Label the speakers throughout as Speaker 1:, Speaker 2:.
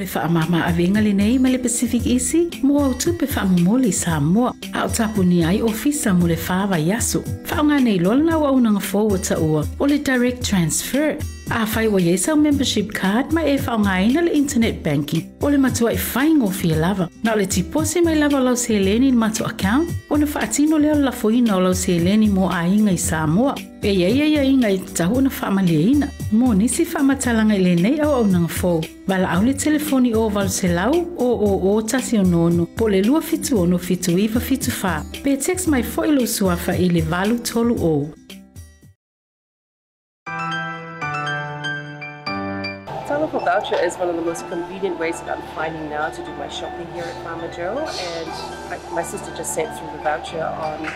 Speaker 1: le whaamama a venga le nei ma le Pacific Easy, mo au tupe whaamumoli sa moa, a o tapu ni ai ofisa mo le whaawa yaso. Whaonga nei lola na wa unanga forward ta ua, o le direct transfer. A whai wa yesa membership card ma e whaonga le internet banking, o le matua i whai ngofi e lava. Na o le tipose mai lava lau se leni matua account, o na whaatino leo la foina o lau se leni mo a inga i Samoa. E ia ia ia inga i tahu na whaamalia Mo nisi whaamatalanga i le nei au au nanga fōu. Wala au le telefoni o walu se lau o o o tasi o nono. Po le lua fitu ono fitu iwa fitu wha. Pe text mai fo ilo suafa i le valu tolu o.
Speaker 2: Telephone voucher is one of the most convenient ways that I'm finding now to do my shopping here at Farmer Joe. And I, my sister just sent through the voucher on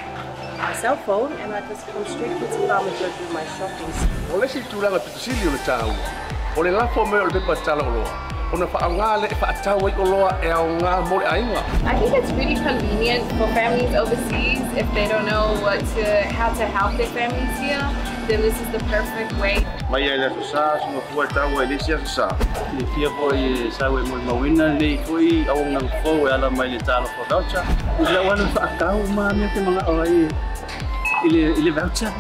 Speaker 2: my cell phone, and I just come straight to Farmer Joe to do my shopping.
Speaker 3: O le si tūlanga pitusili o le tāu. O le lafo me o le pepa tala o loa. O na whaangā le whaatau ai o loa e au ngā mo ainga.
Speaker 4: I think it's really convenient for families overseas if they don't know what to, how to help their families here. Then this is the perfect way.
Speaker 3: Mai ai le sa sunga fua tau ai le sia sa.
Speaker 5: Le fia po i sa we mo mawina le ko i au ngang fo e ala mai le talo fo voucher. Ila wana fa tau ma me te mga o ai. Ile ile voucher.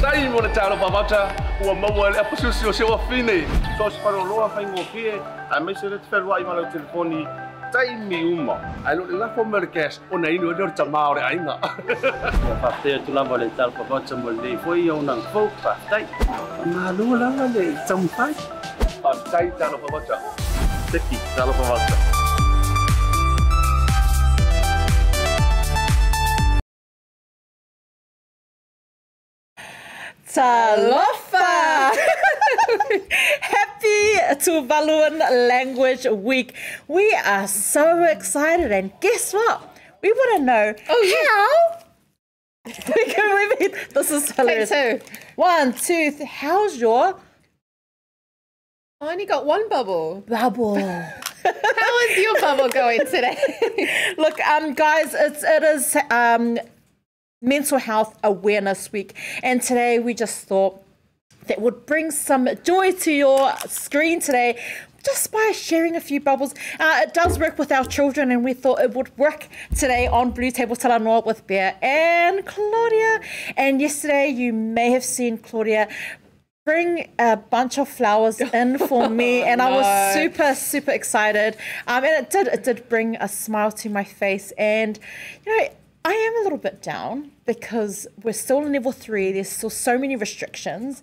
Speaker 3: Tai mo le talo pa vata ua maua le apasu si o se wa fine. So se paro loa fai ngo fie. A me se le te wherua i mana o telefoni. Tai mi uma. Ai lo le lafo me le cash. O na inu e le tama o le ainga.
Speaker 5: Ya fa te tu lava le talo fo voucher mo le fo i au ngang fo fa tai. Ma lu lava le tau fai.
Speaker 3: Pa tai talo pa vata. Teki talo pa
Speaker 6: Talofa! Happy Tuvaluan Language Week. We are so excited, and guess what? We want to know
Speaker 4: Oh,
Speaker 6: how. we can we mean, this is hilarious.
Speaker 4: two.
Speaker 6: One, two, th- how's your
Speaker 4: I only got one bubble.
Speaker 6: bubble?
Speaker 4: How is your bubble going today?
Speaker 6: Look, um, guys, it's it is um, Mental Health Awareness Week, and today we just thought that would bring some joy to your screen today. Just by sharing a few bubbles. Uh, it does work with our children, and we thought it would work today on BluTable Talanoa with Pea and Claudia. And yesterday, you may have seen Claudia bring a bunch of flowers in for me and I was super super excited um, and it did it did bring a smile to my face and you know I am a little bit down because we're still in level three there's still so many restrictions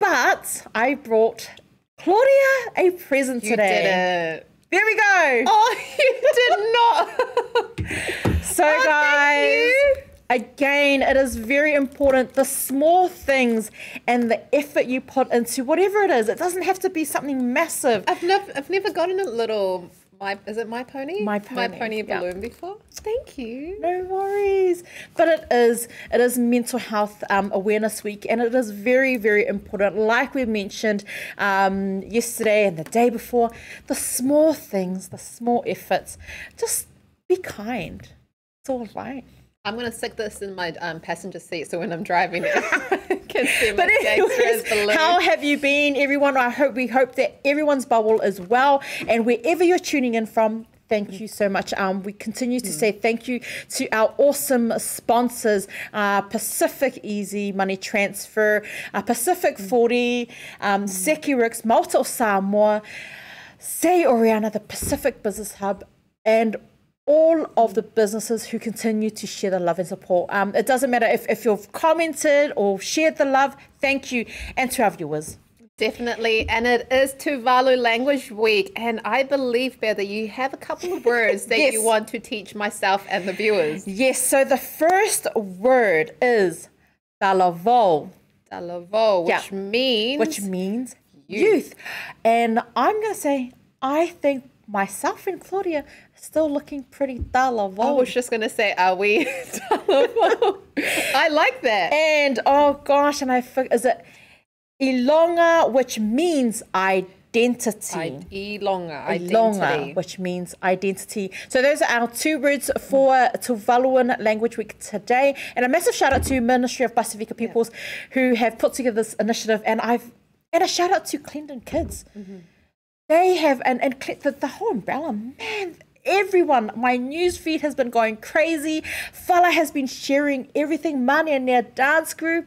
Speaker 6: but I brought Claudia a present
Speaker 4: you
Speaker 6: today
Speaker 4: did it.
Speaker 6: there we go
Speaker 4: Oh, you did not.
Speaker 6: So,
Speaker 4: Oh,
Speaker 6: guys, again, it is very important the small things and the effort you put into whatever it is. It doesn't have to be something massive.
Speaker 4: I've never, I've never gotten a little. My, is it my pony?
Speaker 6: My
Speaker 4: My
Speaker 6: Pony,
Speaker 4: pony
Speaker 6: yeah.
Speaker 4: balloon before. Thank you.
Speaker 6: No worries, but it is it is Mental Health um, Awareness Week, and it is very very important. Like we mentioned um, yesterday and the day before, the small things, the small efforts. Just be kind. It's all right.
Speaker 4: I'm gonna stick this in my um, passenger seat so when I'm driving, I can see my
Speaker 6: But anyways, how have you been, everyone? I hope we hope that everyone's bubble is well, and wherever you're tuning in from. Thank you so much. Um, we continue to say thank you to our awesome sponsors, uh, Pacific Easy Money Transfer, uh, Pacific 40, um, Sekiworks, Malta o Samoa, Say Oriana, the Pacific Business Hub, and all of the businesses who continue to share the love and support. Um, it doesn't matter if, if you've commented or shared the love, thank you. And to our viewers.
Speaker 4: Definitely, and it is Tuvalu Language Week, and I believe, Pea, that you have a couple of words that you want to teach myself and the viewers.
Speaker 6: Yes, so the first word is Dalavo,
Speaker 4: Dalavo, which
Speaker 6: Yeah.
Speaker 4: means
Speaker 6: which means youth. And I'm going to say, I think myself and Claudia still looking pretty Dalavo.
Speaker 4: I was just gonna say, are we? I like that.
Speaker 6: And oh gosh, and I forgot, is it Ilonga, which means identity.
Speaker 4: I, Ilonga,
Speaker 6: Ilonga,
Speaker 4: identity.
Speaker 6: which means identity. So those are our two words for Tuvaluan Language Week today. And a massive shout out to Ministry of Pacifica Peoples who have put together this initiative. And I've and a shout out to Clendon Kids. Mm-hmm. They have, and, and the, the whole umbrella, man, everyone, my news feed has been going crazy. Fala has been sharing everything, money in their dance group.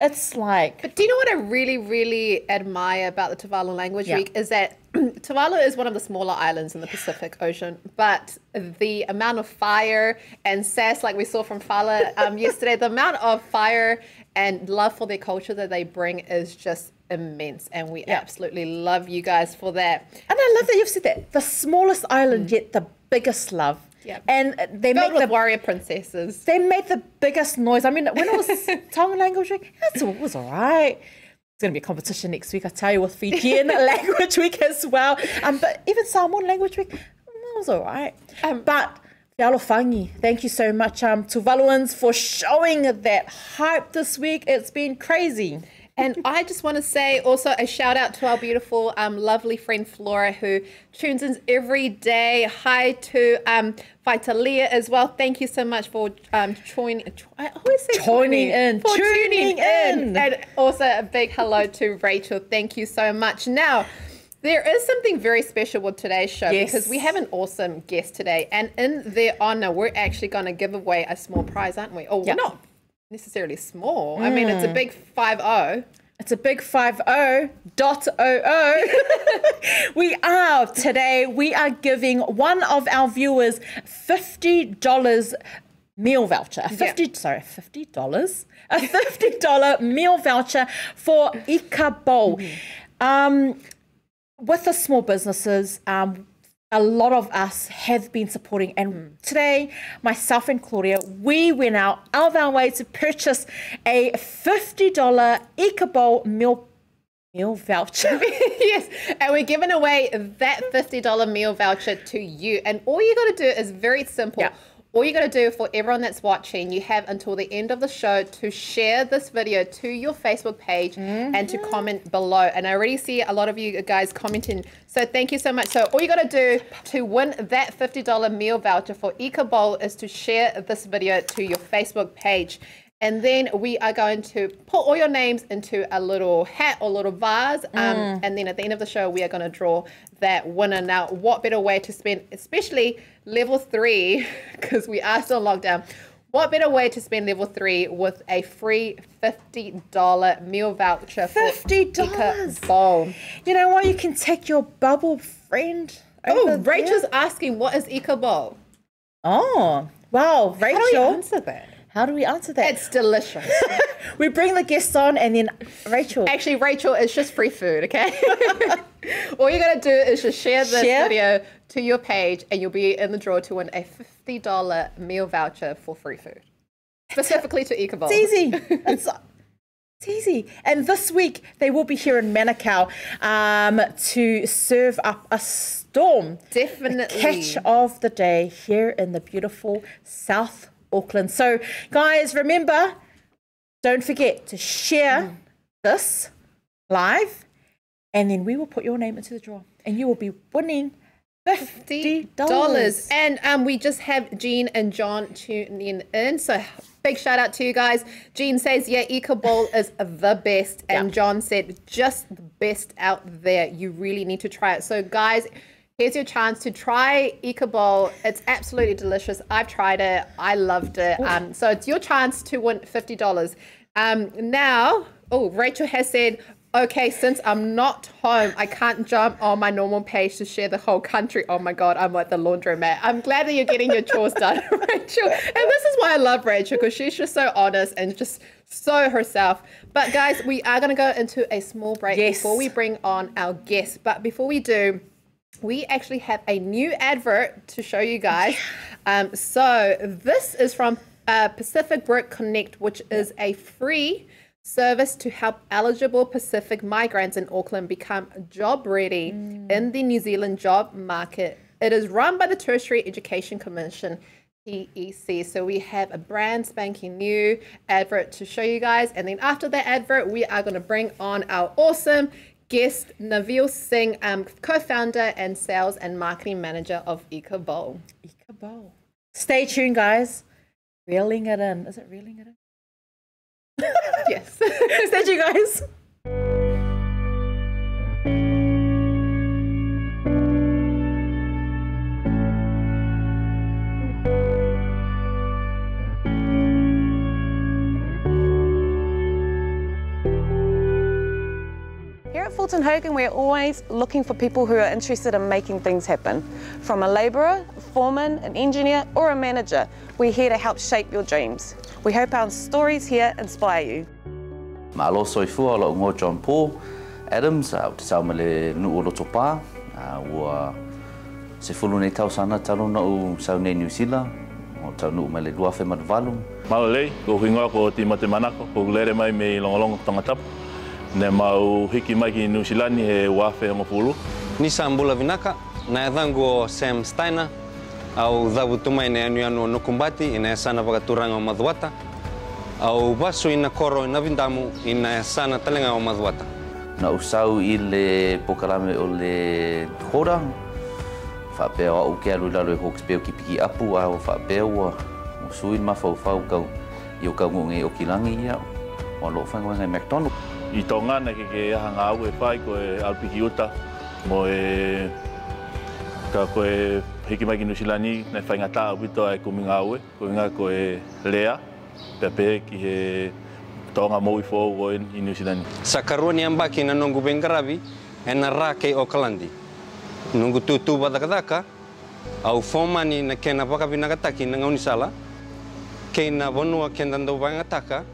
Speaker 6: It's like,
Speaker 7: But do you know what I really, really admire about the Tuvalu Language
Speaker 6: Yeah.
Speaker 7: Week is that Tuvalu is one of the smaller islands in the Pacific Ocean, but the amount of fire and sass, like we saw from Fala um, yesterday, the amount of fire and love for their culture that they bring is just immense, and we absolutely love you guys for that.
Speaker 6: and I love that you've said that. The smallest island, yet the biggest love.
Speaker 7: Yeah.
Speaker 6: And they
Speaker 7: Filled
Speaker 6: make the
Speaker 7: warrior princesses.
Speaker 6: they made the biggest noise. I mean, when it was Tongan language it was all right. It's going to be a competition next week, I tell you, with Fijian language week as well. Um, but even Samoan language week, mm, it was all right. Um, but Fialo Fangi, thank you so much, um, Tuvaluans, for showing that hype this week. It's been crazy.
Speaker 7: And I just want to say also a shout out to our beautiful, um, lovely friend Flora who tunes in every day. Hi to um, Vitalia as well. Thank you so much for um, joining. I always say
Speaker 6: Joining in,
Speaker 7: for
Speaker 6: tuning
Speaker 7: tuning
Speaker 6: in.
Speaker 7: in. And also a big hello to Rachel. Thank you so much. Now. There is something very special with today's show
Speaker 6: Yes.
Speaker 7: because we have an awesome guest today, and in their honor, we're actually going to give away a small prize, aren't we? Oh,
Speaker 6: Yeah.
Speaker 7: we're not necessarily small. I mean, it's a big five zero.
Speaker 6: It's a big five o dot o o. we are today. We are giving one of our viewers fifty dollars meal voucher. A fifty sorry, fifty dollars. A fifty dollar meal voucher for Ika Bowl. Um, with the small businesses, um, a lot of us have been supporting. And today, myself and Claudia, we went out of our way to purchase a $50 Ika Bowl meal, meal voucher.
Speaker 7: yes, and we're giving away that $50 meal voucher to you. And all you got to do is very simple.
Speaker 6: Yeah.
Speaker 7: All you got to do for everyone that's watching, you have until the end of the show to share this video to your Facebook page and to mm-hmm. comment below. And I already see a lot of you guys commenting. So thank you so much. So all you got to do to win that $50 meal voucher for Ika Bowl is to share this video to your Facebook page. And then we are going to put all your names into a little hat or little vase. Um, And then at the end of the show, we are going to draw that winner. Now, what better way to spend, especially level three, because we are still in lockdown. What better way to spend level three with a free $50 meal voucher for
Speaker 6: $50?
Speaker 7: Ika Bowl?
Speaker 6: you know what? You can take your bubble friend.
Speaker 7: Oh,
Speaker 6: over there.
Speaker 7: Rachel's asking, what is Ika Bowl?
Speaker 6: Oh, wow. Rachel.
Speaker 7: How do
Speaker 6: Rachel.
Speaker 7: answer that?
Speaker 6: How do we answer that?
Speaker 7: It's delicious.
Speaker 6: we bring the guests on and then Rachel.
Speaker 7: Actually, Rachel, it's just free food, okay? All you gotta do is just share this
Speaker 6: Share.
Speaker 7: video to your page and you'll be in the draw to win a $50 meal voucher for free food. Specifically to Ika Bowl.
Speaker 6: It's easy. It's, it's easy. And this week they will be here in Manukau um, to serve up a storm.
Speaker 7: Definitely.
Speaker 6: Catch of the day here in the beautiful South Auckland. So, guys, remember, don't forget to share this live, and then we will put your name into the draw, and you will be winning fifty
Speaker 7: dollars.
Speaker 6: dollars.
Speaker 7: And um, we just have Jean and John tuning in. So big shout out to you guys. Jean says, yeah, Ika Bowl is the best. And
Speaker 6: Yeah.
Speaker 7: John said, just the best out there. You really need to try it. So guys, here's your chance to try Ika Bowl. It's absolutely delicious. I've tried it. I loved it. Um, so it's your chance to win $50. Um, now, oh, Rachel has said, Okay, since I'm not home, I can't jump on my normal page to share the whole country. Oh my God, I'm like the laundromat. I'm glad that you're getting your chores done, Rachel. And this is why I love Rachel because she's just so honest and just so herself. But guys, we are going to go into a small break
Speaker 6: Yes.
Speaker 7: before we bring on our guests. But before we do, we actually have a new advert to show you guys. Um, so this is from uh, Pacific Work Connect, which is a free service to help eligible Pacific migrants in Auckland become job ready in the New Zealand job market. It is run by the Tertiary Education Commission. TEC. So we have a brand spanking new advert to show you guys. And then after that advert, we are going to bring on our awesome guest, Navneal Singh, um, co-founder and sales and marketing manager of Ika Bowl.
Speaker 6: Icabol. Stay tuned, guys. Reeling it in. Is it reeling it in?
Speaker 7: Yes.
Speaker 6: Stay tuned, guys.
Speaker 8: Fulton Hogan, we're always looking for people who are interested in making things happen. From a labourer, foreman, an engineer, or a manager, we're here to help shape your dreams. We hope our stories here inspire you.
Speaker 9: Malo soifua lo ngo John Paul Adams au te sau mele nu o loto pā ua se fulu nei tau sana talo na u sau nei New Zealand o tau nu mele lua fe matavalu.
Speaker 10: Malo lei, ko hingoa ko ti mate manako, ko lere mai me longolongo tangatapu. Ne mau hiki mai ki New Zealand he wafe o fulu.
Speaker 11: Nisa Mbula Vinaka, na e Sam Steiner, au dhawu tumai ne anu anu nukumbati ina e sana wakaturanga o madhuata, au basu ina koro ina vindamu ina e sana talenga o madhuata.
Speaker 9: Na usau i le pokalame o le hora, whapea o ke alu lalo e Hawke's Bay o ki piki apu a o whapea ua o sui mawhau whau kau i o kau ngongi o kilangi ia o lo whangu ngai McDonald.
Speaker 10: I tō ngana ke ke aha ngā au e whai ko e alpiki uta mo e ka ko e hiki mai ki Nusilani nei whainga au pito ai kumi ngā ue ko ngā ko e lea pepe ki he tonga mo i fōu o i Nusilani.
Speaker 11: Sa karuani amba ki na nongu bengaravi e na rā kei o kalandi. Nungu tūtū badakadaka, au fōmani na kena wakapi kataki na ngaunisala, kei na vonua kendandau taka,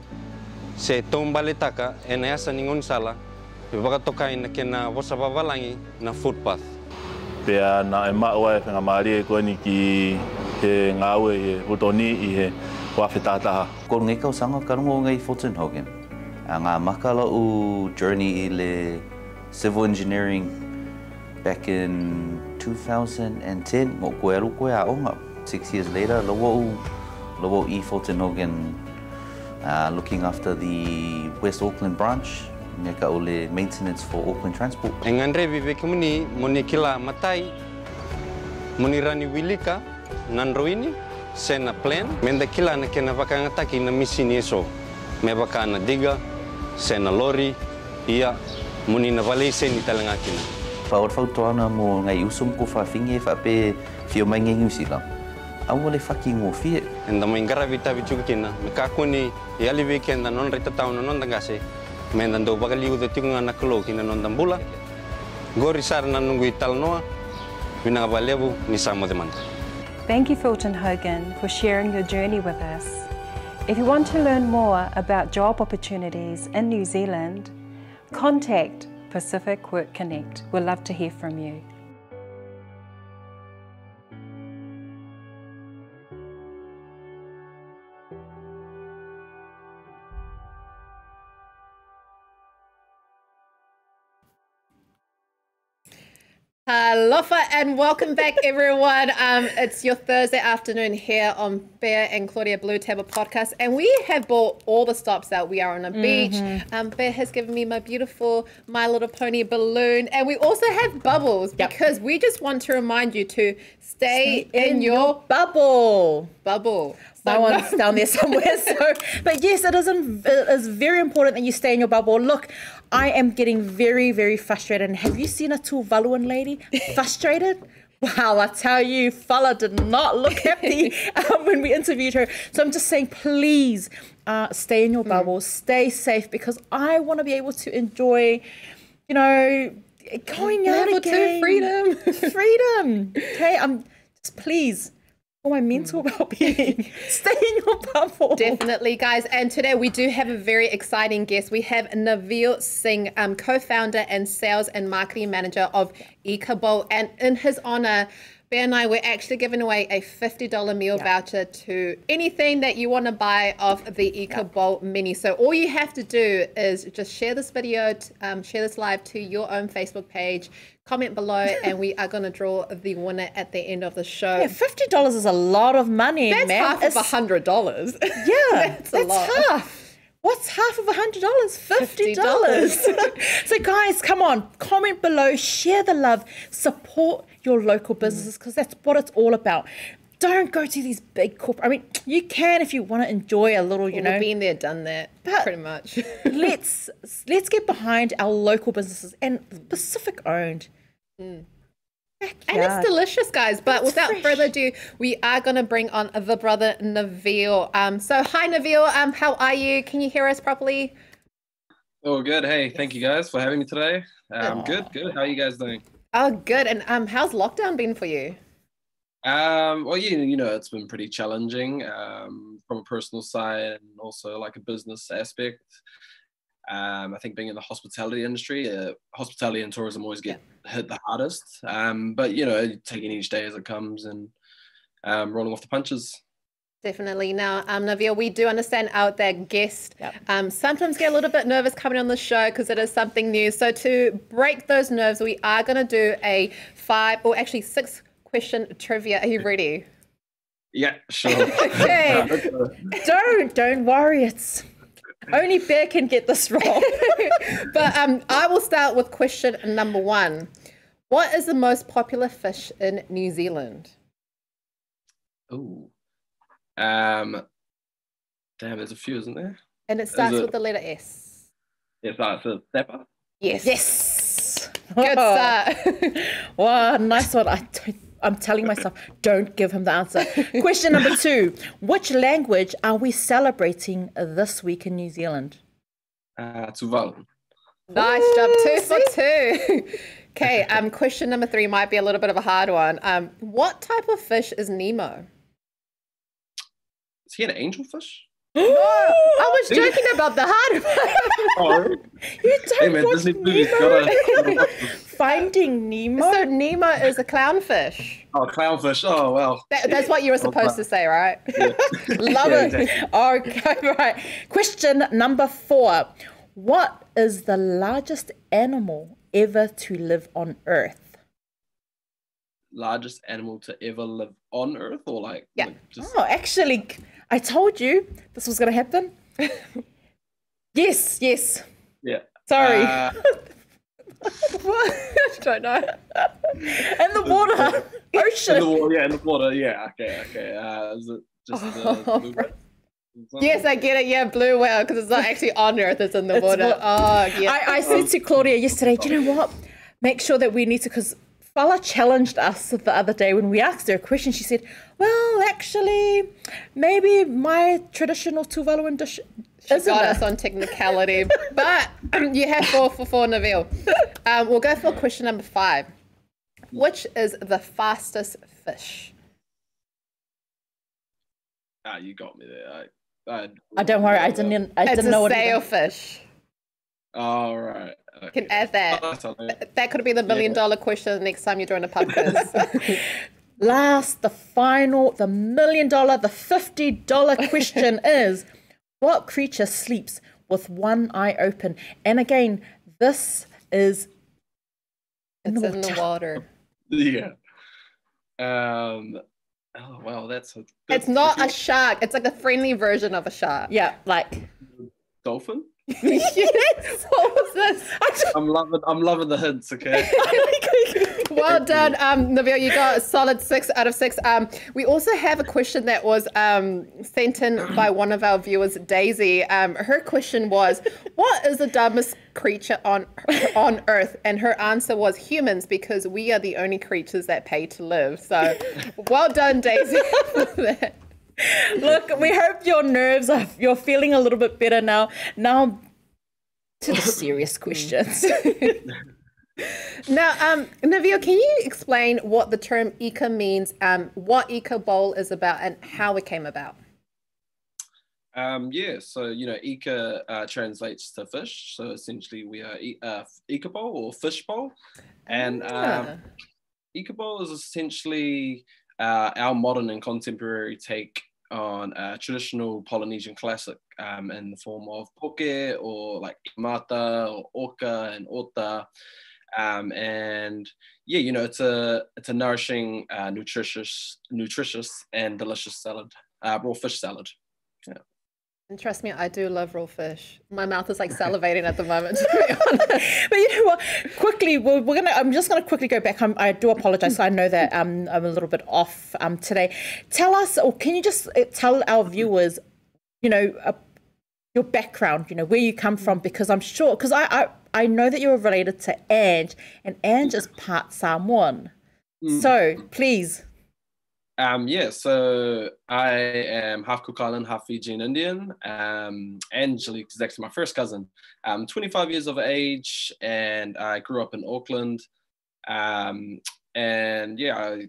Speaker 11: se tombale taka e na asa ni ngaunisala, pe wakatokai na kena wasawawalangi na footpath.
Speaker 10: Pea na e maua e whenga maari e koe ni ki he ngāue i he hutoni i he whawhetataha.
Speaker 9: Ko ngai kau sanga karungo ngai Fulton Hogan. A ngā makala u journey i le civil engineering back in 2010, mo koe aru koe a onga. Six years later, lawa u, lawa i Fulton Hogan uh, looking after the West Auckland branch, me ka ole maintenance for Auckland Transport.
Speaker 11: E ngandre vive ke muni, muni kila matai, muni rani wilika, nanroini, sena plan, menda kila na kena wakangataki na misini eso. Me waka na diga, sena lori, ia, muni na wale ni talangakina.
Speaker 9: Whaor whau toana mo ngai usum ko whawhingi e whape whio mai ngai New Zealand. Au wale whaki ngō whie.
Speaker 11: Enda mai ngara vita vitu kina, me ka kuni i ali weekend non rita tau no non dangase. Me ndan do bagali u de tikunga uh, na kolo kina uh, non dambula. Gori sar uh, na nungu i talnoa. Wina ngabalebu ni samo de manda.
Speaker 12: Thank you Fulton Hogan for sharing your journey with us. If you want to learn more about job opportunities in New Zealand, contact Pacific Work Connect. We'd love to hear from you.
Speaker 7: Alofa and welcome back, everyone. Um, it's your Thursday afternoon here on Pea and Claudia BluTable podcast, and we have bought all the stops out. We are on a beach. Mm-hmm. Um, Pea has given me my beautiful My Little Pony balloon, and we also have bubbles yep. because we just want to remind you to stay, stay in, in, your, your
Speaker 6: bubble.
Speaker 7: Bubble.
Speaker 6: My one's down there somewhere. So, but yes, it is, it is very important that you stay in your bubble. Look, I am getting very, very frustrated. And have you seen a Tuvaluan lady frustrated? Wow, I tell you, Fala did not look happy um, when we interviewed her. So I'm just saying, please uh, stay in your hmm. bubble, mm. stay safe, because I want to be able to enjoy, you know, going out again.
Speaker 7: freedom,
Speaker 6: freedom. Okay, I'm just please for my mental mm. well-being. Stay in your bubble.
Speaker 7: Definitely, guys. And today we do have a very exciting guest. We have Navneal Singh, um, co-founder and sales and marketing manager of Ika Bowl. And in his honor, Pea and I, we're actually giving away a $50 meal yeah. voucher to anything that you want to buy of the Ika Bowl yeah. Mini. So all you have to do is just share this video, um, share this live to your own Facebook page, comment below, and we are going to draw the winner at the end of the show.
Speaker 6: Yeah, $50 is a lot of money,
Speaker 7: That's
Speaker 6: man.
Speaker 7: half it's... of $100.
Speaker 6: Yeah, that's, that's half. What's half of a hundred dollars? Fifty dollars. so guys, come on, comment below, share the love, support your local businesses because that's what it's all about. Don't go to these big corporate. I mean, you can if you want to enjoy a little, you well, know.
Speaker 7: Been there, done that. But pretty much.
Speaker 6: let's let's get behind our local businesses and Pacific owned. Mm.
Speaker 7: And it's delicious, guys. But it's without fresh. further ado, we are going to bring on the brother Navneal. Um, so, hi, Navneal. Um, how are you? Can you hear us properly?
Speaker 13: Oh, good. Hey, thank you guys for having me today. I'm um, good, good. How are you guys doing?
Speaker 7: Oh, good. And um, how's lockdown been for you?
Speaker 13: Um, well, you, you know, it's been pretty challenging um, from a personal side and also like a business aspect. Um, I think being in the hospitality industry, uh, hospitality and tourism always get yeah. hit the hardest. Um, but you know, taking each day as it comes and um, rolling off the punches.
Speaker 7: Definitely. Now, um, Navneal, we do understand out there guests yep. um, sometimes get a little bit nervous coming on the show because it is something new. So to break those nerves, we are going to do a five or actually six question trivia. Are you ready?
Speaker 13: Yeah, sure.
Speaker 6: okay. don't don't worry. It's only Pea can get this wrong.
Speaker 7: but um, I will start with question number one. What is the most popular fish in New Zealand?
Speaker 13: Oh. Um, damn, there's a few, isn't there?
Speaker 7: And it starts with the letter S.
Speaker 13: Yeah, starts with snapper.
Speaker 7: Yes.
Speaker 6: Yes.
Speaker 7: Good start.
Speaker 6: wow, nice one. I I'm telling myself, don't give him the answer. Question number two Which language are we celebrating this week in New Zealand?
Speaker 13: Uh, Tuvalu.
Speaker 7: Nice Ooh, job. Two for two. okay, um, question number three might be a little bit of a hard one. Um, what type of fish is Nemo?
Speaker 13: Is he an angelfish?
Speaker 7: no, I was joking about the hard
Speaker 13: one. oh, you don't hey man, Disney movies gotta,
Speaker 6: Finding Nemo.
Speaker 7: So Nemo is a clownfish.
Speaker 13: Oh, clownfish. Oh well.
Speaker 7: That, that's what you were supposed to say, right?
Speaker 6: Yeah. Love yeah, it. Exactly. Okay, right. Question number four. What is the largest animal ever to live on Earth?
Speaker 13: Largest animal to ever live on Earth, or like?
Speaker 6: Yeah.
Speaker 13: Like
Speaker 6: just... Oh, actually, I told you this was going to happen. yes, yes.
Speaker 13: Yeah.
Speaker 6: Sorry.
Speaker 13: Uh,
Speaker 7: I don't know.
Speaker 6: and the water, ocean.
Speaker 13: In the water, yeah, in the water, yeah. Okay, okay. Uh, is it just uh, blue
Speaker 7: Yes, I get it. Yeah, blue whale because it's not actually on Earth; it's in the it's water. What, oh, yeah.
Speaker 6: I, I said to Claudia yesterday, do you know what? Make sure that we need to because Fala challenged us the other day when we asked her a question. She said, "Well, actually, maybe my traditional Tuvaluan dish."
Speaker 7: She got it? us on technicality, but you have four for four, Navneal. Um, we'll go for question number five. Which is the fastest fish?
Speaker 13: Ah, you got me there. I, I,
Speaker 6: I don't worry. I didn't. I didn't know
Speaker 7: what. It's a sailfish.
Speaker 13: All right.
Speaker 7: Okay. Can add that. Oh, that could be the million dollar question next time you're doing a pub quiz.
Speaker 6: Last, the final, the million dollar, the fifty dollar question is: What creature sleeps with one eye open? And again, this is
Speaker 7: in, it's the, in the water.
Speaker 13: Yeah. Um. Oh wow, that's a.
Speaker 7: It's not a shark. It's like a friendly version of a shark.
Speaker 6: Yeah, like
Speaker 13: dolphin
Speaker 7: yes. What was this?
Speaker 13: I'm loving. I'm loving the hints. Okay.
Speaker 7: well done, um, Navneal. You got a solid six out of six. Um, we also have a question that was um, sent in by one of our viewers, Daisy. Um, her question was, "What is the dumbest creature on on Earth?" And her answer was humans, because we are the only creatures that pay to live. So, well done, Daisy.
Speaker 6: Look, we hope your nerves are you're feeling a little bit better now. Now to the serious questions.
Speaker 7: now, um, Navneal, can you explain what the term Ika means, um, what Ika Bowl is about, and how it came about?
Speaker 13: Um, yeah, so you know, Ika uh, translates to fish. So essentially, we are uh, Ika Bowl or fish bowl, and ah. um, Ika Bowl is essentially uh, our modern and contemporary take on a traditional Polynesian classic um, in the form of poke or like mata or oka and ota. Um, and yeah, you know, it's a it's a nourishing, uh, nutritious, nutritious and delicious salad, uh, raw fish salad.
Speaker 7: And trust me, I do love raw fish. My mouth is like salivating at the moment.
Speaker 6: but you know what? Quickly, we're, we're, gonna. I'm just gonna quickly go back. I'm, i do apologize. I know that um, I'm a little bit off um, today. Tell us, or can you just uh, tell our viewers, you know, uh, your background. You know, where you come from, because I'm sure, because I, I I know that you're related to Ange, and Ange is part Samoan. Mm. So please
Speaker 13: Um, yeah, so I am half Cook Island, half Fijian Indian. Um, Angelique is actually my first cousin. I'm 25 years of age and I grew up in Auckland. Um, and yeah, I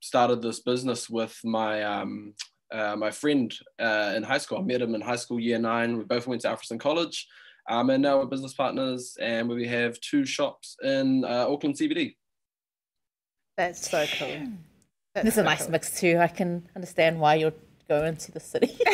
Speaker 13: started this business with my um, uh, my friend uh, in high school. I met him in high school, year nine. We both went to Alfriston College. Um, and now we're business partners and we have two shops in uh, Auckland CBD.
Speaker 6: That's so cool. That's There's a nice cool. mix too. I can understand why you're going to the city.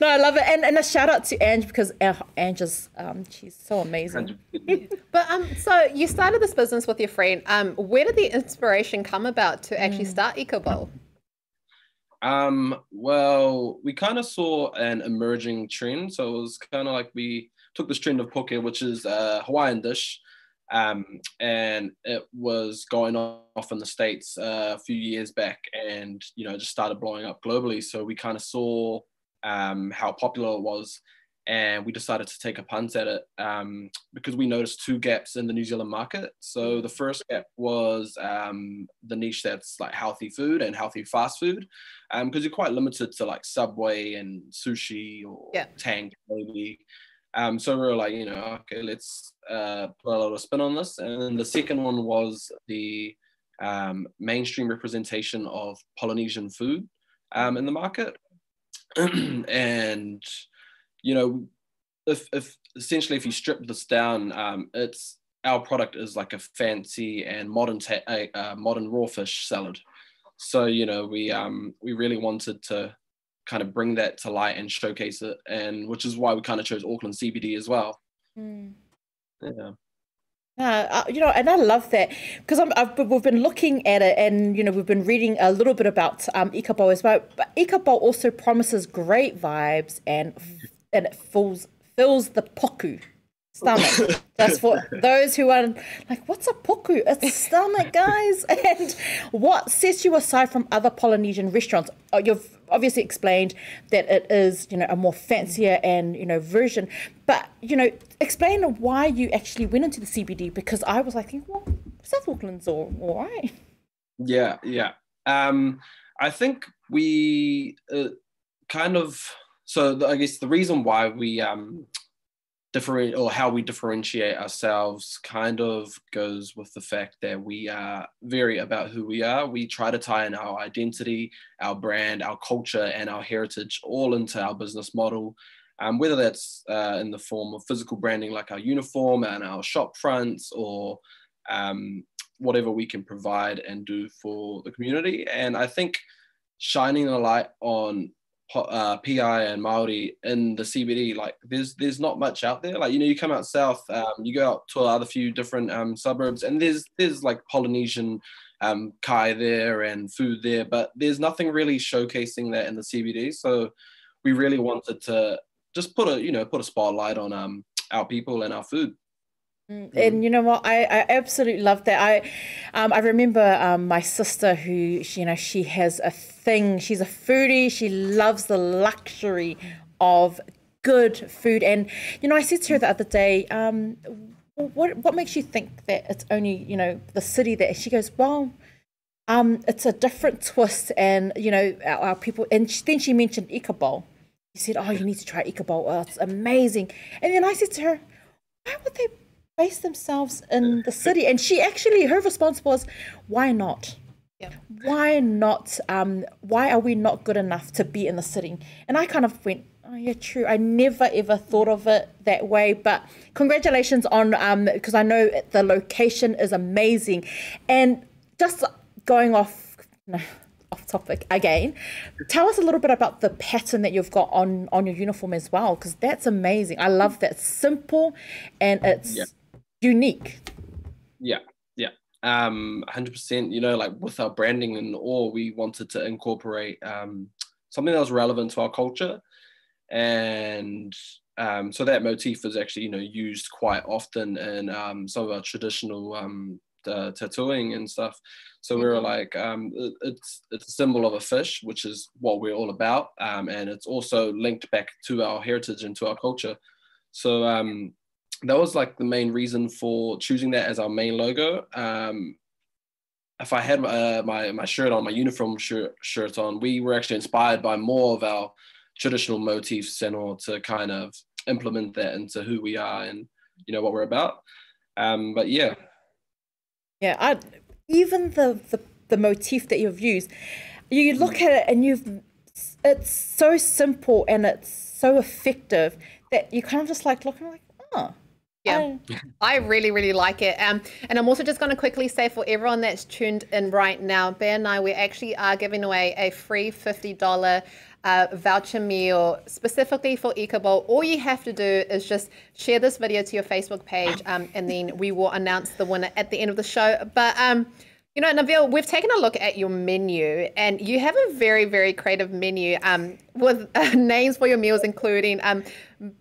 Speaker 6: no, I love it, and and a shout out to Ange because Ange is um, she's so amazing.
Speaker 7: but um, so you started this business with your friend. Um, where did the inspiration come about to actually mm. start Ika Bowl?
Speaker 13: Um, well, we kind of saw an emerging trend, so it was kind of like we took this trend of poke, which is a Hawaiian dish, um, and it was going off in the states uh, a few years back, and you know just started blowing up globally. So we kind of saw um, how popular it was, and we decided to take a punt at it um, because we noticed two gaps in the New Zealand market. So the first gap was um, the niche that's like healthy food and healthy fast food, because um, you're quite limited to like Subway and sushi or yeah. Tank maybe. Um, so we were like, you know, okay, let's uh, put a little spin on this. And then the second one was the um, mainstream representation of Polynesian food um, in the market. and, you know, if, if essentially if you strip this down, um, it's our product is like a fancy and modern ta- uh, modern raw fish salad. So you know we um, we really wanted to kind of bring that to light and showcase it, and which is why we kind of chose Auckland CBD as well. Mm. Yeah.
Speaker 6: Uh, you know, and I love that because I've, we've been looking at it, and you know, we've been reading a little bit about um, Ika Bowl as well. But Ika Bowl also promises great vibes, and and it fills fills the poku stomach. That's for those who are like, what's a poku? It's stomach, guys. And what sets you aside from other Polynesian restaurants? Oh, you've obviously explained that it is, you know, a more fancier and you know version. But you know, explain why you actually went into the CBD because I was like, well, South Auckland's all, all right.
Speaker 13: Yeah, yeah. Um, I think we uh, kind of so I guess the reason why we um different or how we differentiate ourselves kind of goes with the fact that we are very about who we are. We try to tie in our identity, our brand, our culture, and our heritage all into our business model. Um, whether that's uh, in the form of physical branding, like our uniform and our shop fronts, or um, whatever we can provide and do for the community. And I think shining a light on uh, PI and Maori in the CBD, like there's there's not much out there. Like you know, you come out south, um, you go out to other few different um, suburbs, and there's there's like Polynesian um, kai there and food there, but there's nothing really showcasing that in the CBD. So we really wanted to just put a you know put a spotlight on um, our people and our food.
Speaker 6: Mm, and you know what, I, I absolutely love that. I um, I remember um, my sister who you know she has a thing. She's a foodie. She loves the luxury of good food. And you know, I said to her the other day, um, what what makes you think that it's only you know the city that? She goes, well. Um, it's a different twist, and you know our, our people. And she, then she mentioned Ika Bowl. She said, "Oh, you need to try Ika Bowl. Oh, it's amazing." And then I said to her, "Why would they base themselves in the city. And she actually, her response was, why not? Yeah. Why not? Um, why are we not good enough to be in the city? And I kind of went, oh yeah, true. I never ever thought of it that way. But congratulations on um, because I know the location is amazing. And just going off, no, off topic again, tell us a little bit about the pattern that you've got on on your uniform as well, because that's amazing. I love that. It's simple, and it's. Yeah unique.
Speaker 13: Yeah, um, hundred percent. You know, like with our branding and all, we wanted to incorporate um, something that was relevant to our culture, and um, so that motif is actually you know used quite often in um, some of our traditional um, tattooing and stuff. So we were mm-hmm. like, um, it, it's it's a symbol of a fish, which is what we're all about, um, and it's also linked back to our heritage and to our culture. So um, that was like the main reason for choosing that as our main logo. Um, if I had uh, my my shirt on, my uniform shirt shirt on, we were actually inspired by more of our traditional motifs in order to kind of implement that into who we are and you know what we're about. Um, but yeah,
Speaker 6: yeah, I, even the, the the motif that you've used, you look at it and you've it's so simple and it's so effective that you kind of just like looking like, oh,
Speaker 7: yeah, I really, really like it. Um, and I'm also just going to quickly say for everyone that's tuned in right now, Pea and I, we actually are giving away a free $50 uh, voucher meal specifically for Bowl. All you have to do is just share this video to your Facebook page, um, and then we will announce the winner at the end of the show. But um, you know, Navneal, we've taken a look at your menu, and you have a very, very creative menu um, with uh, names for your meals, including um,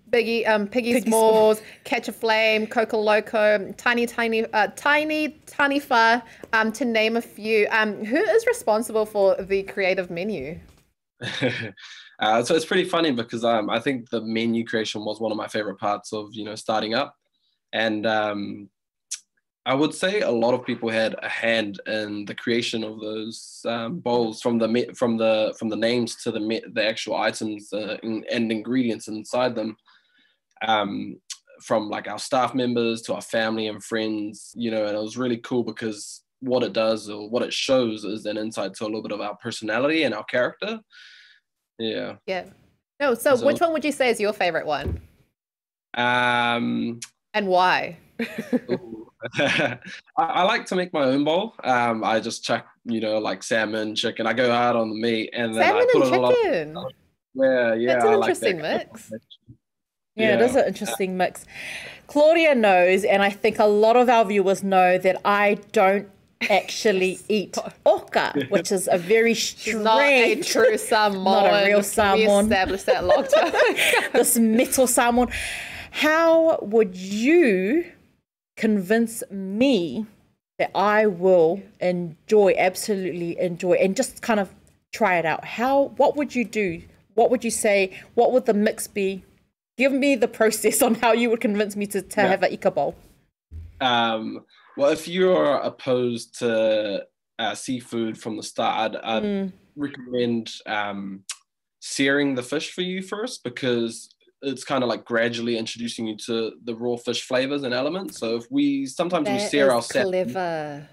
Speaker 7: Biggie, um, Piggy, Piggy Smalls, Catch a Flame, Coco Loco, Tiny, Tiny, uh, Tiny, Tiny Fa, um, to name a few. Um, who is responsible for the creative menu?
Speaker 13: uh, so it's pretty funny because um, I think the menu creation was one of my favorite parts of you know starting up, and um, I would say a lot of people had a hand in the creation of those um, bowls, from the from the from the names to the the actual items uh, and ingredients inside them. Um, from like our staff members to our family and friends, you know, and it was really cool because what it does or what it shows is an insight to a little bit of our personality and our character. Yeah.
Speaker 7: Yeah. No, so, so which one would you say is your favorite one?
Speaker 13: Um
Speaker 7: and why?
Speaker 13: I, I, like to make my own bowl. Um, I just chuck, you know, like salmon, chicken. I go hard on the meat, and then
Speaker 7: salmon
Speaker 13: I put
Speaker 7: and chicken.
Speaker 13: Lot, yeah, yeah.
Speaker 7: That's an interesting like mix.
Speaker 6: Yeah, yeah, it is an interesting mix. Claudia knows, and I think a lot of our viewers know that I don't actually eat oca, which is a very strange,
Speaker 7: not a true salmon,
Speaker 6: not a real salmon.
Speaker 7: We established that long time.
Speaker 6: this metal salmon. How would you convince me that I will enjoy, absolutely enjoy, and just kind of try it out. How? What would you do? What would you say? What would the mix be? Give me the process on how you would convince me to, to yeah. have an ika bowl.
Speaker 13: Um, well, if you're opposed to uh, seafood from the start, I'd, mm. recommend um, searing the fish for you first because it's kind of like gradually introducing you to the raw fish flavors and elements. So if we sometimes that we sear our
Speaker 7: clever.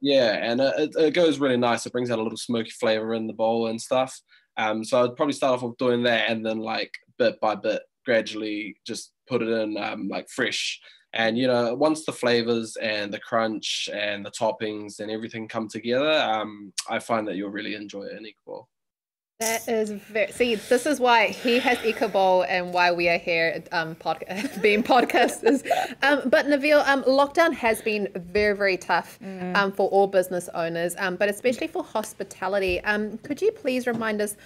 Speaker 13: Yeah, and it, it, goes really nice. It brings out a little smoky flavor in the bowl and stuff. Um, so I'd probably start off with doing that, and then like bit by bit, gradually just put it in um, like fresh. And you know, once the flavors and the crunch and the toppings and everything come together, um, I find that you'll really enjoy it in equal.
Speaker 7: That is very see. This is why he has Ika Bowl and why we are here, um, podcast being podcasters. Um, but Navneal, um, lockdown has been very very tough, mm. um, for all business owners, um, but especially for hospitality. Um, could you please remind us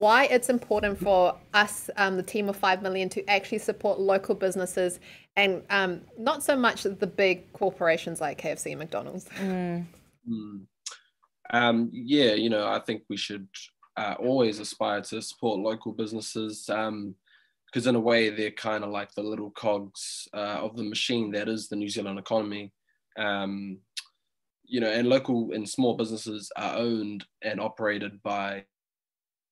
Speaker 7: why it's important for us, um, the team of five million, to actually support local businesses and um, not so much the big corporations like KFC and McDonald's.
Speaker 6: Mm.
Speaker 13: Mm. Um, yeah, you know, I think we should uh, always aspire to support local businesses because um, in a way they're kind of like the little cogs uh, of the machine that is the New Zealand economy. Um, you know, and local and small businesses are owned and operated by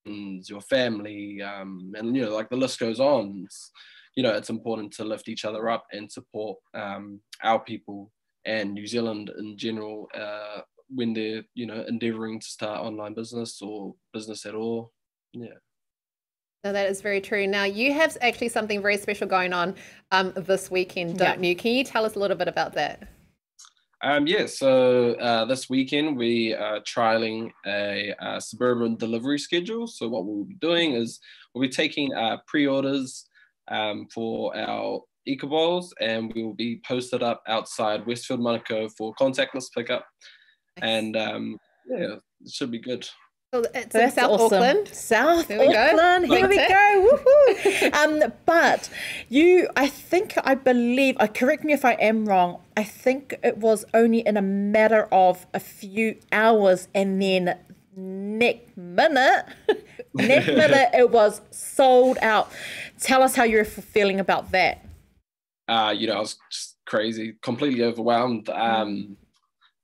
Speaker 13: your family, um, and you know, like the list goes on. It's, you know, it's important to lift each other up and support um, our people and New Zealand in general uh, when they're you know endeavoring to start online business or business at all yeah
Speaker 7: no, that is very true. Now, you have actually something very special going on um, this weekend, don't yeah. you? Can you tell us a little bit about that?
Speaker 13: Um, yeah, so uh, this weekend we are trialing a, a, suburban delivery schedule. So, what we'll be doing is we'll be taking uh, pre orders um, for our Bowls and we will be posted up outside Westfield Manukau for contactless pickup and um, yeah, it should be good.
Speaker 7: So it's so South awesome. Auckland.
Speaker 6: South Here Auckland. Here we go. Woohoo! um, but you, I think, I believe, uh, correct me if I am wrong, I think it was only in a matter of a few hours and then next minute, next minute, it was sold out. Tell us how you're feeling about that.
Speaker 13: Uh, you know, I was just crazy, completely overwhelmed. Um,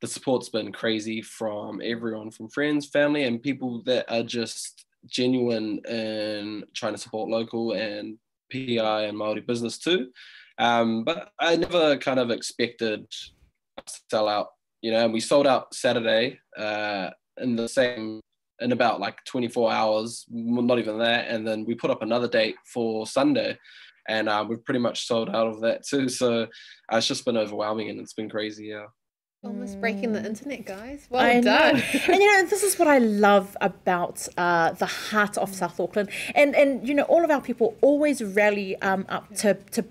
Speaker 13: the support's been crazy from everyone, from friends, family, and people that are just genuine in trying to support local and PI and Maori business too. Um, but I never kind of expected to sell out, you know. And we sold out Saturday uh, in the same in about like 24 hours, not even that. And then we put up another date for Sunday, and uh, we've pretty much sold out of that too. So uh, it's just been overwhelming, and it's been crazy. Yeah.
Speaker 7: Almost breaking the internet, guys. Well
Speaker 6: I
Speaker 7: done.
Speaker 6: Know. and you know, this is what I love about uh, the heart of South Auckland, and and you know, all of our people always rally um, up to to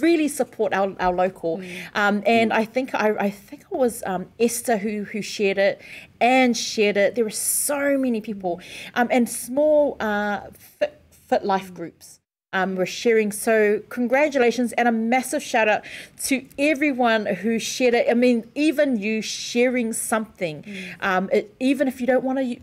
Speaker 6: really support our, our local.
Speaker 7: Mm.
Speaker 6: Um, and I think I, I think it was um, Esther who who shared it and shared it. There were so many people, um, and small uh, fit, fit life groups um, were sharing. So congratulations and a massive shout out to everyone who shared it. I mean, even you sharing something, um, it, even if you don't want to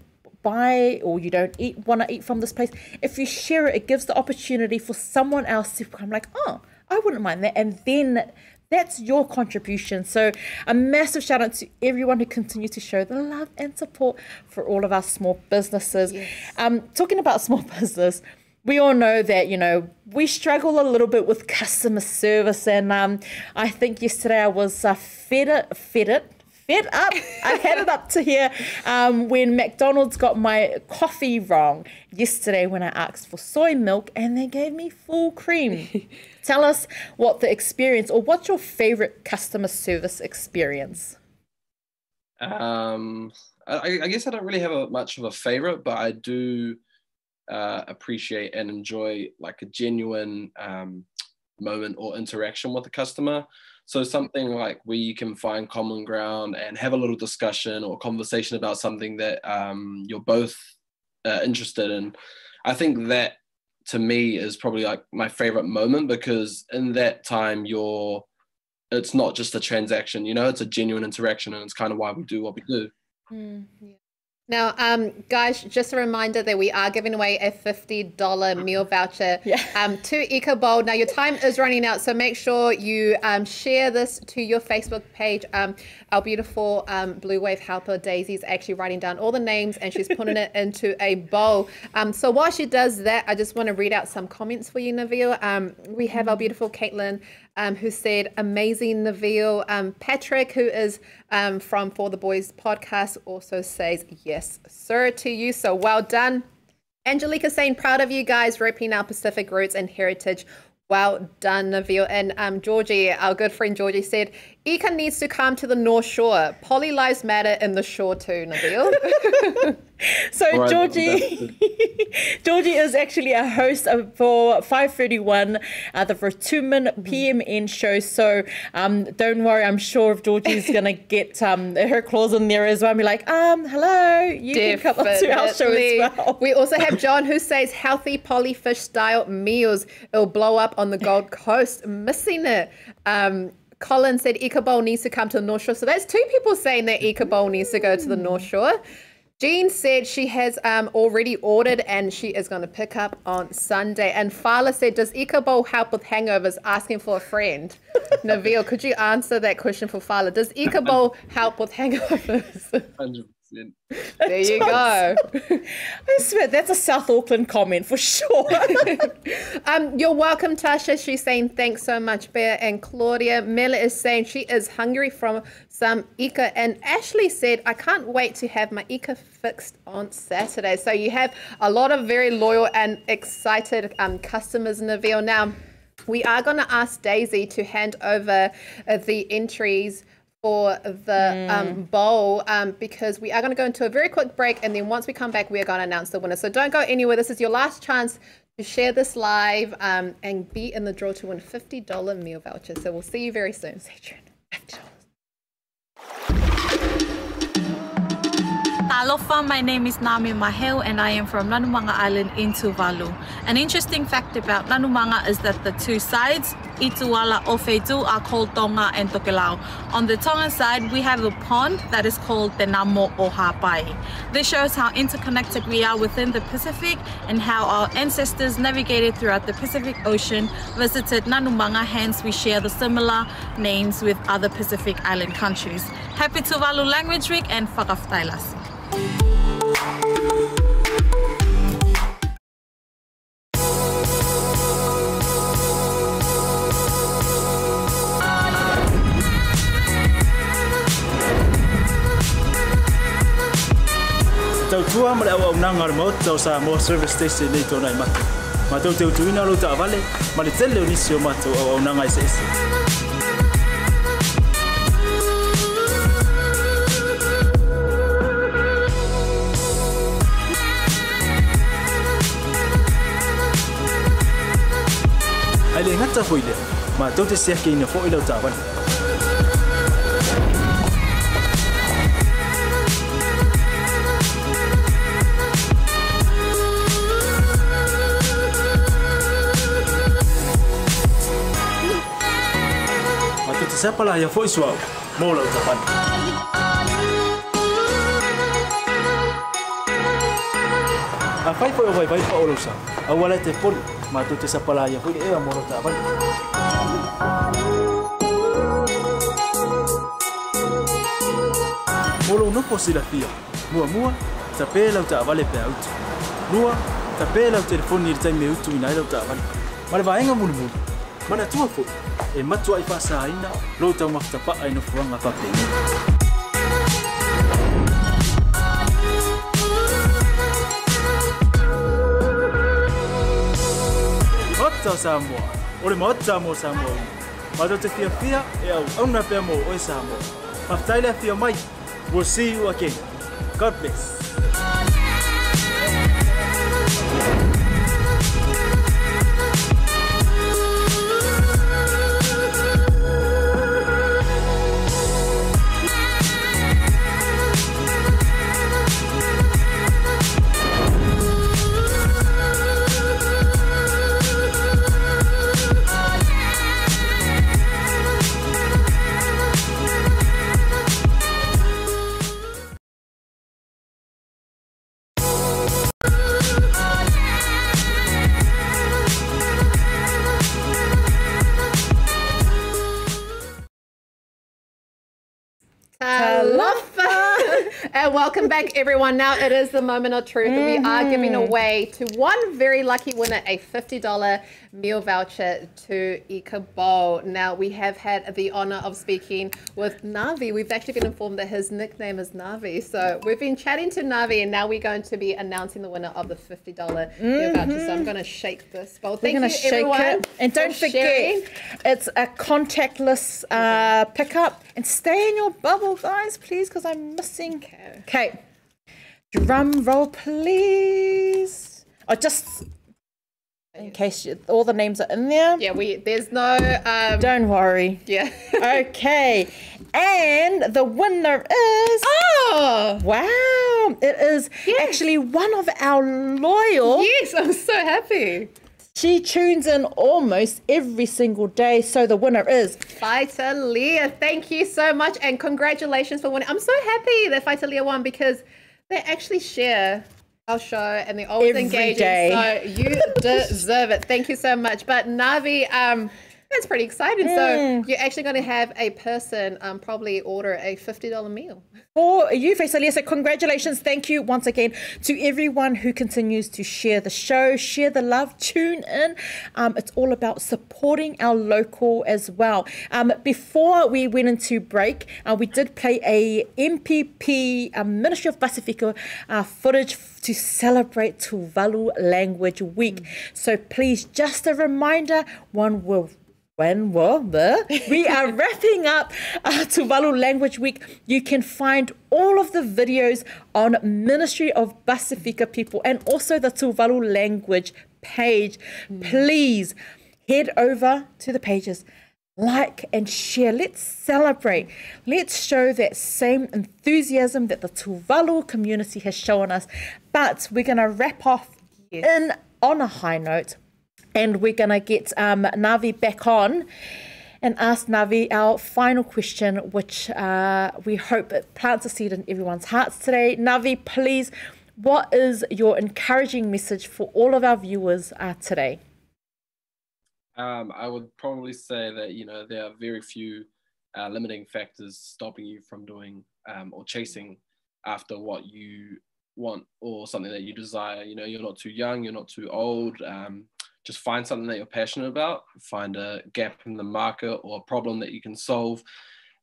Speaker 6: buy or you don't eat want to eat from this place, if you share it, it gives the opportunity for someone else to come like, oh, I wouldn't mind that, and then. That's your contribution. So, a massive shout out to everyone who continues to show the love and support for all of our small businesses. Um, talking about small business, we all know that you know we struggle a little bit with customer service and um, i think yesterday i was uh, fed it fed it fed up. I had it up to here um, when mcdonald's got my coffee wrong yesterday when i asked for soy milk and they gave me full cream. Tell us what the experience or what's your favorite customer service experience?
Speaker 13: Um, I, I guess i don't really have a, much of a favorite but i do uh, appreciate and enjoy like a genuine um, moment or interaction with the customer. So something like where you can find common ground and have a little discussion or conversation about something that um, you're both uh, interested in. I think that to me is probably like my favorite moment because in that time you're it's not just a transaction you know it's a genuine interaction and it's kind of why we do what we do
Speaker 7: Mm, yeah. Now, um, guys, just a reminder that we are giving away a $50 meal voucher um, to Ika Bowl. Now, your time is running out, so make sure you um, share this to your Facebook page. Um, our beautiful um, Blue Wave helper, Daisy, is actually writing down all the names and she's putting it into a bowl. Um, so while she does that, I just want to read out some comments for you. Um, we have our beautiful Caitlin um, who said, amazing, Navneal. Um, Patrick, who is um, from For the Boys podcast, also says, yes, sir, to you. So well done. Angelica saying, proud of you guys, repping our Pacific roots and heritage. Well done, Navneal. And um, Georgie, our good friend Georgie said, Ika needs to come to the North Shore. Poly lives matter in the shore too, Navneal.
Speaker 6: So
Speaker 7: Right,
Speaker 6: Georgie, Georgie is actually a host of- for 531, uh, the Vertumen PMN show. So um, don't worry, I'm sure if Georgie's gonna get um, her claws in there as well, and be like, um, hello, you can come up to our show as well.
Speaker 7: We also have John who says healthy polyfish style meals. It'll blow up on the Gold Coast. Missing it. Um, Colin said Ika needs to come to the North Shore. So that's two people saying that Ika needs to go to the North Shore. Jean said she has um, already ordered and she is going to pick up on Sunday. And Fala said, Does Ika help with hangovers? Asking for a friend. Navneal, could you answer that question for Fala? Does Ika help with hangovers?
Speaker 13: 100%.
Speaker 7: There you go.
Speaker 6: I swear that's a South Auckland comment for sure.
Speaker 7: um, you're welcome, Tasha. She's saying thanks so much, Bear. And Claudia Mela is saying she is hungry from some Ika. And Ashley said, I can't wait to have my Ika fixed on Saturday. So you have a lot of very loyal and excited um, customers, Navneal. Now, we are going to ask Daisy to hand over uh, the entries for the um, bowl um, because we are going to go into a very quick break and then once we come back we are going to announce the winner. So don't go anywhere. This is your last chance to share this live um, and be in the draw to win $50 meal voucher. So we'll see you very soon. Stay tuned
Speaker 14: Alofa, my name is Nami Mahel and I am from Nanumanga Island in Tuvalu. An interesting fact about Nanumanga is that the two sides, Ituala Ofetu, are called Tonga and Tokelau. On the Tonga side, we have a pond that is called the Namo Ohapai. This shows how interconnected we are within the Pacific and how our ancestors navigated throughout the Pacific Ocean, visited Nanumanga, hence we share the similar names with other Pacific Island countries. Happy Tuvalu Language Week and Whakaftailas.
Speaker 15: Tau tua ma le au nanga mo tau sa mo service station nei tona i matu. Ma tau teu tuina lo ta vale, ma le tele unisi o matu au au nanga i se ese. Ai le ngata hoi le, ma tau te sea ke ina fo i lau ta vale. Ma tu te sepala ia foi suau. Mo lau ta vale. A fai foi o vai vai pa o lau sa. A wala te poli. Ma tu te sepala ia foi e a mo lau ta vale. Molo no po sila fia. Mua mua, ta pe lau ta vale pe auto. Lua, ta pe lau telefoni i tai me utu ina lau ta vale. Ma le vaenga mulu mulu. Mana tua fo. E matua i fasa aina, lo tau mafta pa ai no fuanga pa pe. Ota Samoa. Ore mota mo Samoa. Ma te fia fia e au auna pe mo o Samoa. Maftaile fia mai. We'll see you again. God bless.
Speaker 7: And welcome back, everyone. Now it is the moment of truth. and We are giving mm-hmm. away to one very lucky winner a $50 meal voucher to Ika Bowl. Now, we have had the honor of speaking with Navi. We've actually been informed that his nickname is Navi. So we've been chatting to Navi, and now we're going to be announcing the winner of the $50 meal voucher. So I'm going to shake this bowl.
Speaker 6: We're
Speaker 7: Thank
Speaker 6: gonna
Speaker 7: you,
Speaker 6: shake
Speaker 7: everyone.
Speaker 6: it. And don't forget,
Speaker 7: sharing.
Speaker 6: it's a contactless uh, pickup. And stay in your bubble, guys, please, because I'm missing. Okay. Drum roll, please. Oh, just in case you, all the names are in there.
Speaker 7: Yeah, we there's no. Um,
Speaker 6: Don't worry.
Speaker 7: Yeah.
Speaker 6: okay. And the winner is.
Speaker 7: Oh!
Speaker 6: Wow. It is actually one of our loyal.
Speaker 7: Yes, I'm so happy.
Speaker 6: She tunes in almost every single day. So the winner is.
Speaker 7: Vitalia, thank you so much and congratulations for winning. I'm so happy that Vitalia won because they actually share our show and they're always
Speaker 6: Every
Speaker 7: engaging.
Speaker 6: day.
Speaker 7: So you deserve it. Thank you so much. But Navi, um, that's pretty exciting.
Speaker 6: Mm.
Speaker 7: So you're actually going to have a person um, probably order a $50 meal.
Speaker 6: For you, Faisalia, so congratulations. Thank you once again to everyone who continues to share the show, share the love, tune in. Um, it's all about supporting our local as well. Um, before we went into break, uh, we did play a MPP, uh, Ministry of Pasifika uh, footage to celebrate Tuvalu Language Week. So please, just a reminder, one will when well, the, we are wrapping up uh, Tuvalu Language Week. You can find all of the videos on Ministry of Pasifika People and also the Tuvalu Language page. Please head over to the pages. like and share. Let's celebrate. Let's show that same enthusiasm that the Tuvalu community has shown us. But we're going to wrap off in on a high note and we're going to get um, Navi back on and ask Navi our final question, which uh, we hope it plants a seed in everyone's hearts today. Navi, please, what is your encouraging message for all of our viewers uh, today?
Speaker 13: Um, I would probably say that you know there are very few uh, limiting factors stopping you from doing um, or chasing after what you want or something that you desire. You know, you're not too young, you're not too old. Um, just find something that you're passionate about, find a gap in the market or a problem that you can solve,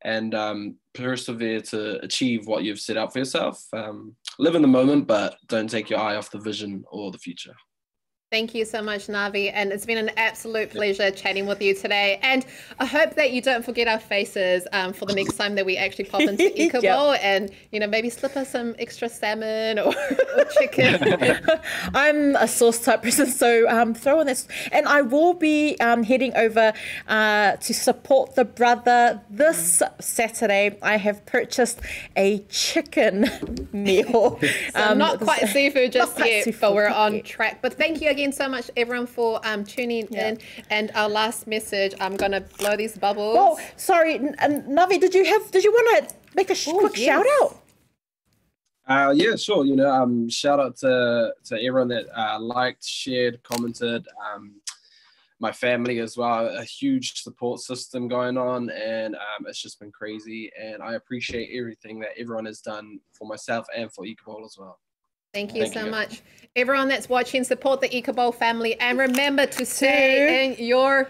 Speaker 13: and um, persevere to achieve what you've set out for yourself. Um, live in the moment, but don't take your eye off the vision or the future.
Speaker 7: Thank you so much, Navi. And it's been an absolute pleasure chatting with you today. And I hope that you don't forget our faces um, for the next time that we actually pop into Ika yep. and, you know, maybe slip us some extra salmon or, or chicken.
Speaker 6: I'm a sauce type person, so um, throw on this. And I will be um, heading over uh, to support the brother this Saturday. I have purchased a chicken meal.
Speaker 7: so um, not quite seafood just yet, seafood, but we're on yet. track. But thank you again again so much, everyone, for um, tuning yeah. in. And our last message, I'm gonna blow these bubbles.
Speaker 6: Oh, sorry, N- Navi, did you have? Did you want to make a sh- Ooh, quick yes. shout out?
Speaker 13: Uh, yeah, sure. You know, um, shout out to to everyone that uh, liked, shared, commented. Um, my family as well, a huge support system going on, and um, it's just been crazy. And I appreciate everything that everyone has done for myself and for Ika Bowl as well.
Speaker 7: Thank you Thank so you. much. Everyone that's watching, support the Ika Bowl family and remember to stay in your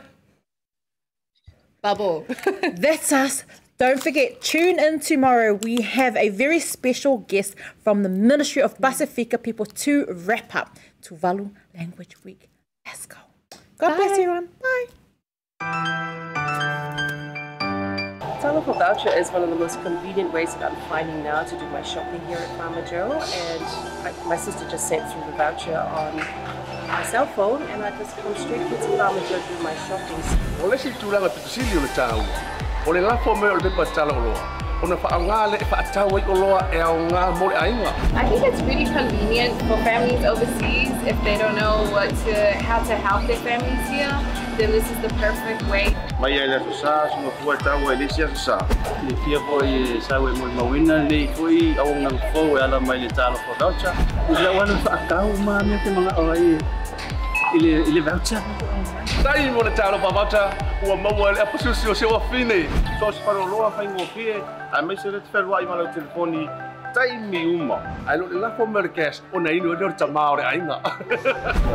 Speaker 7: bubble.
Speaker 6: that's us. Don't forget, tune in tomorrow. We have a very special guest from the Ministry of Pasifika people to wrap up Tuvalu Language Week. Let's go. God Bye. bless everyone. Bye.
Speaker 2: Telephone voucher is one of the most convenient ways that I'm finding now to do my shopping here at Farmer Joe. And I, my sister just sent through the voucher on my cell phone, and I just come straight here to Farmer Joe to do my shopping.
Speaker 3: I
Speaker 4: think it's really convenient for families overseas if they don't know what to, how to help their families here, then this is the perfect way.
Speaker 3: Mai ai la sa sumo fua tau e lisia sa.
Speaker 5: Ni fia po i sa we mo mawina ni fui au ngang fo ala mai le talo fo daucha. Ila wan fa tau ma me te mga ai 11
Speaker 3: sai mo na taro pa bata o mo e pa se se o fine so se paro lo fa ngo pie a me se te fer wai malo telefoni tai mi uma ai lo la fo merkes o nei no dor ta maore ai
Speaker 5: na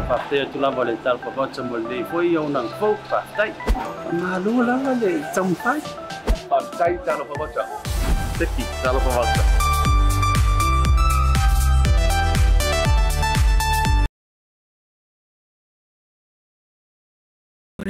Speaker 5: pa te tu la vole tal pa bata mo le fo i ona fo pa tai ma lo la le tsam pai
Speaker 3: pa tai talo pa bata te ti talo pa
Speaker 1: bata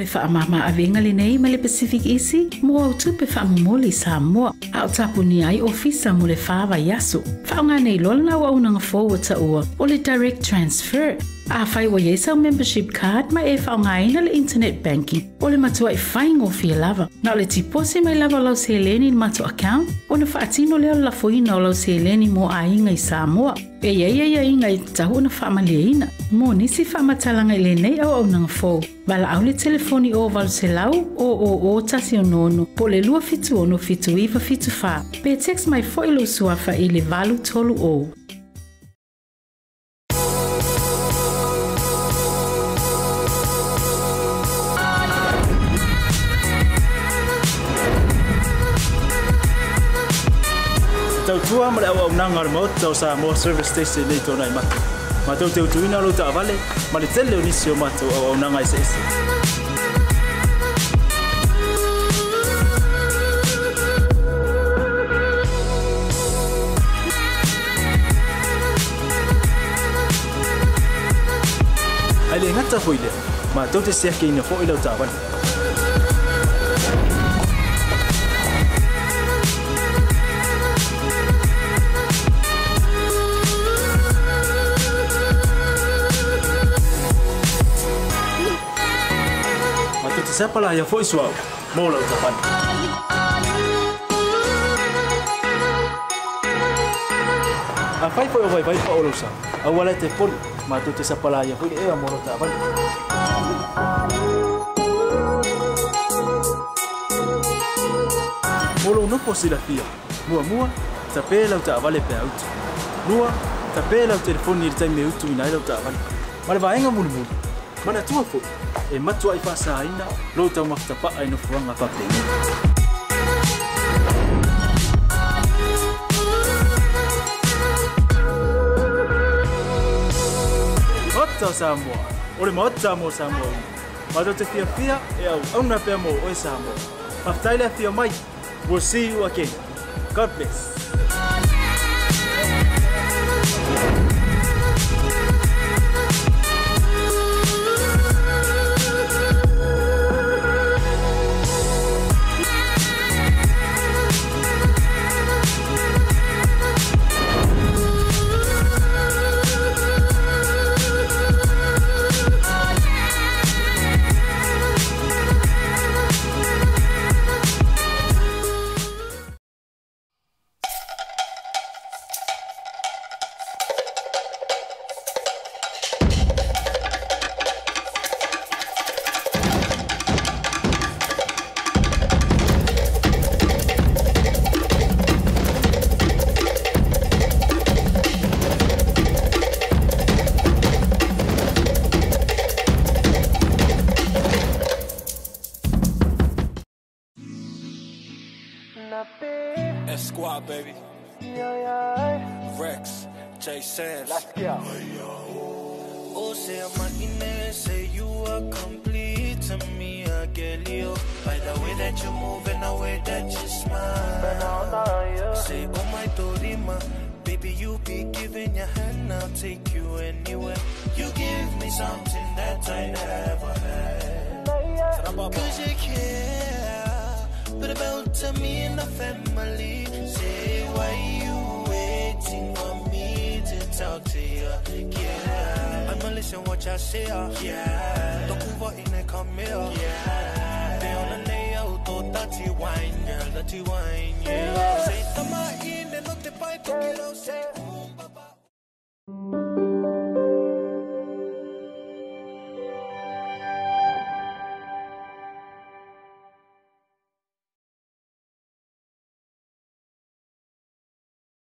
Speaker 1: le whaamama avenga le nei ma le Pacific Easy, mo au tupe whaamumoli sa moa, a o tapu ni ai ofisa mo le whaawa yaso. Whaonga nei lola na wa unanga forward ta ua, o le direct transfer, a whai wa yesa membership card ma e whaonga ngaina le internet banking, o le matua i whai ngō lava. Na le tipose mai lava lau se leni mato account, o na whaatino leo la foina o lau se leni mo a inga i Samoa. E ia ia ia inga i tahu na whaamalia ina, mo nisi whaamatalanga i le nei au au nang fōu. Wala au le telefoni o walu se lau o o o tasi o nono, po le lua fitu ono fitu iwa fitu wha. Pe text mai fo ilo suafa i le valu tolu o.
Speaker 15: fua ma le au au nanga le mot tau sa mo service station nei tōna i matu. Ma tau tau tuina lo ta avale, ma le tele o nisi o matu au au nanga i se ese. Ai le ngata hoi le, ma tau te siake ina fo i lau ta avale. Sepala ia foi suau. mo lau ta pan a fai foi o vai vai pa o lo sa a wala te pon ma tu te sapala ya foi e mo lau ta pan Molo no po sila fia. Mua mua, ta pe lau ta vale pe auto. Lua, ta pe lau telefoni i tai me utu ina lau ta vale. Ma le vaenga mulu mulu. Mana tua fo. E matua i fasa lo tau mafta pa ai no fuanga pa. Ota Samoa. Ore mo ota mo Samoa. Mato te fia fia e au auna na pe mo oe Samoa. Maftaile fia mai. We'll see you again. God bless.
Speaker 16: Listen what y'all. Uh. Yeah, don't move out in and come here. Yeah, they on the nail, to dirty wine, girl, dirty wine. Yeah, say, tama in and not the bite, to kill say,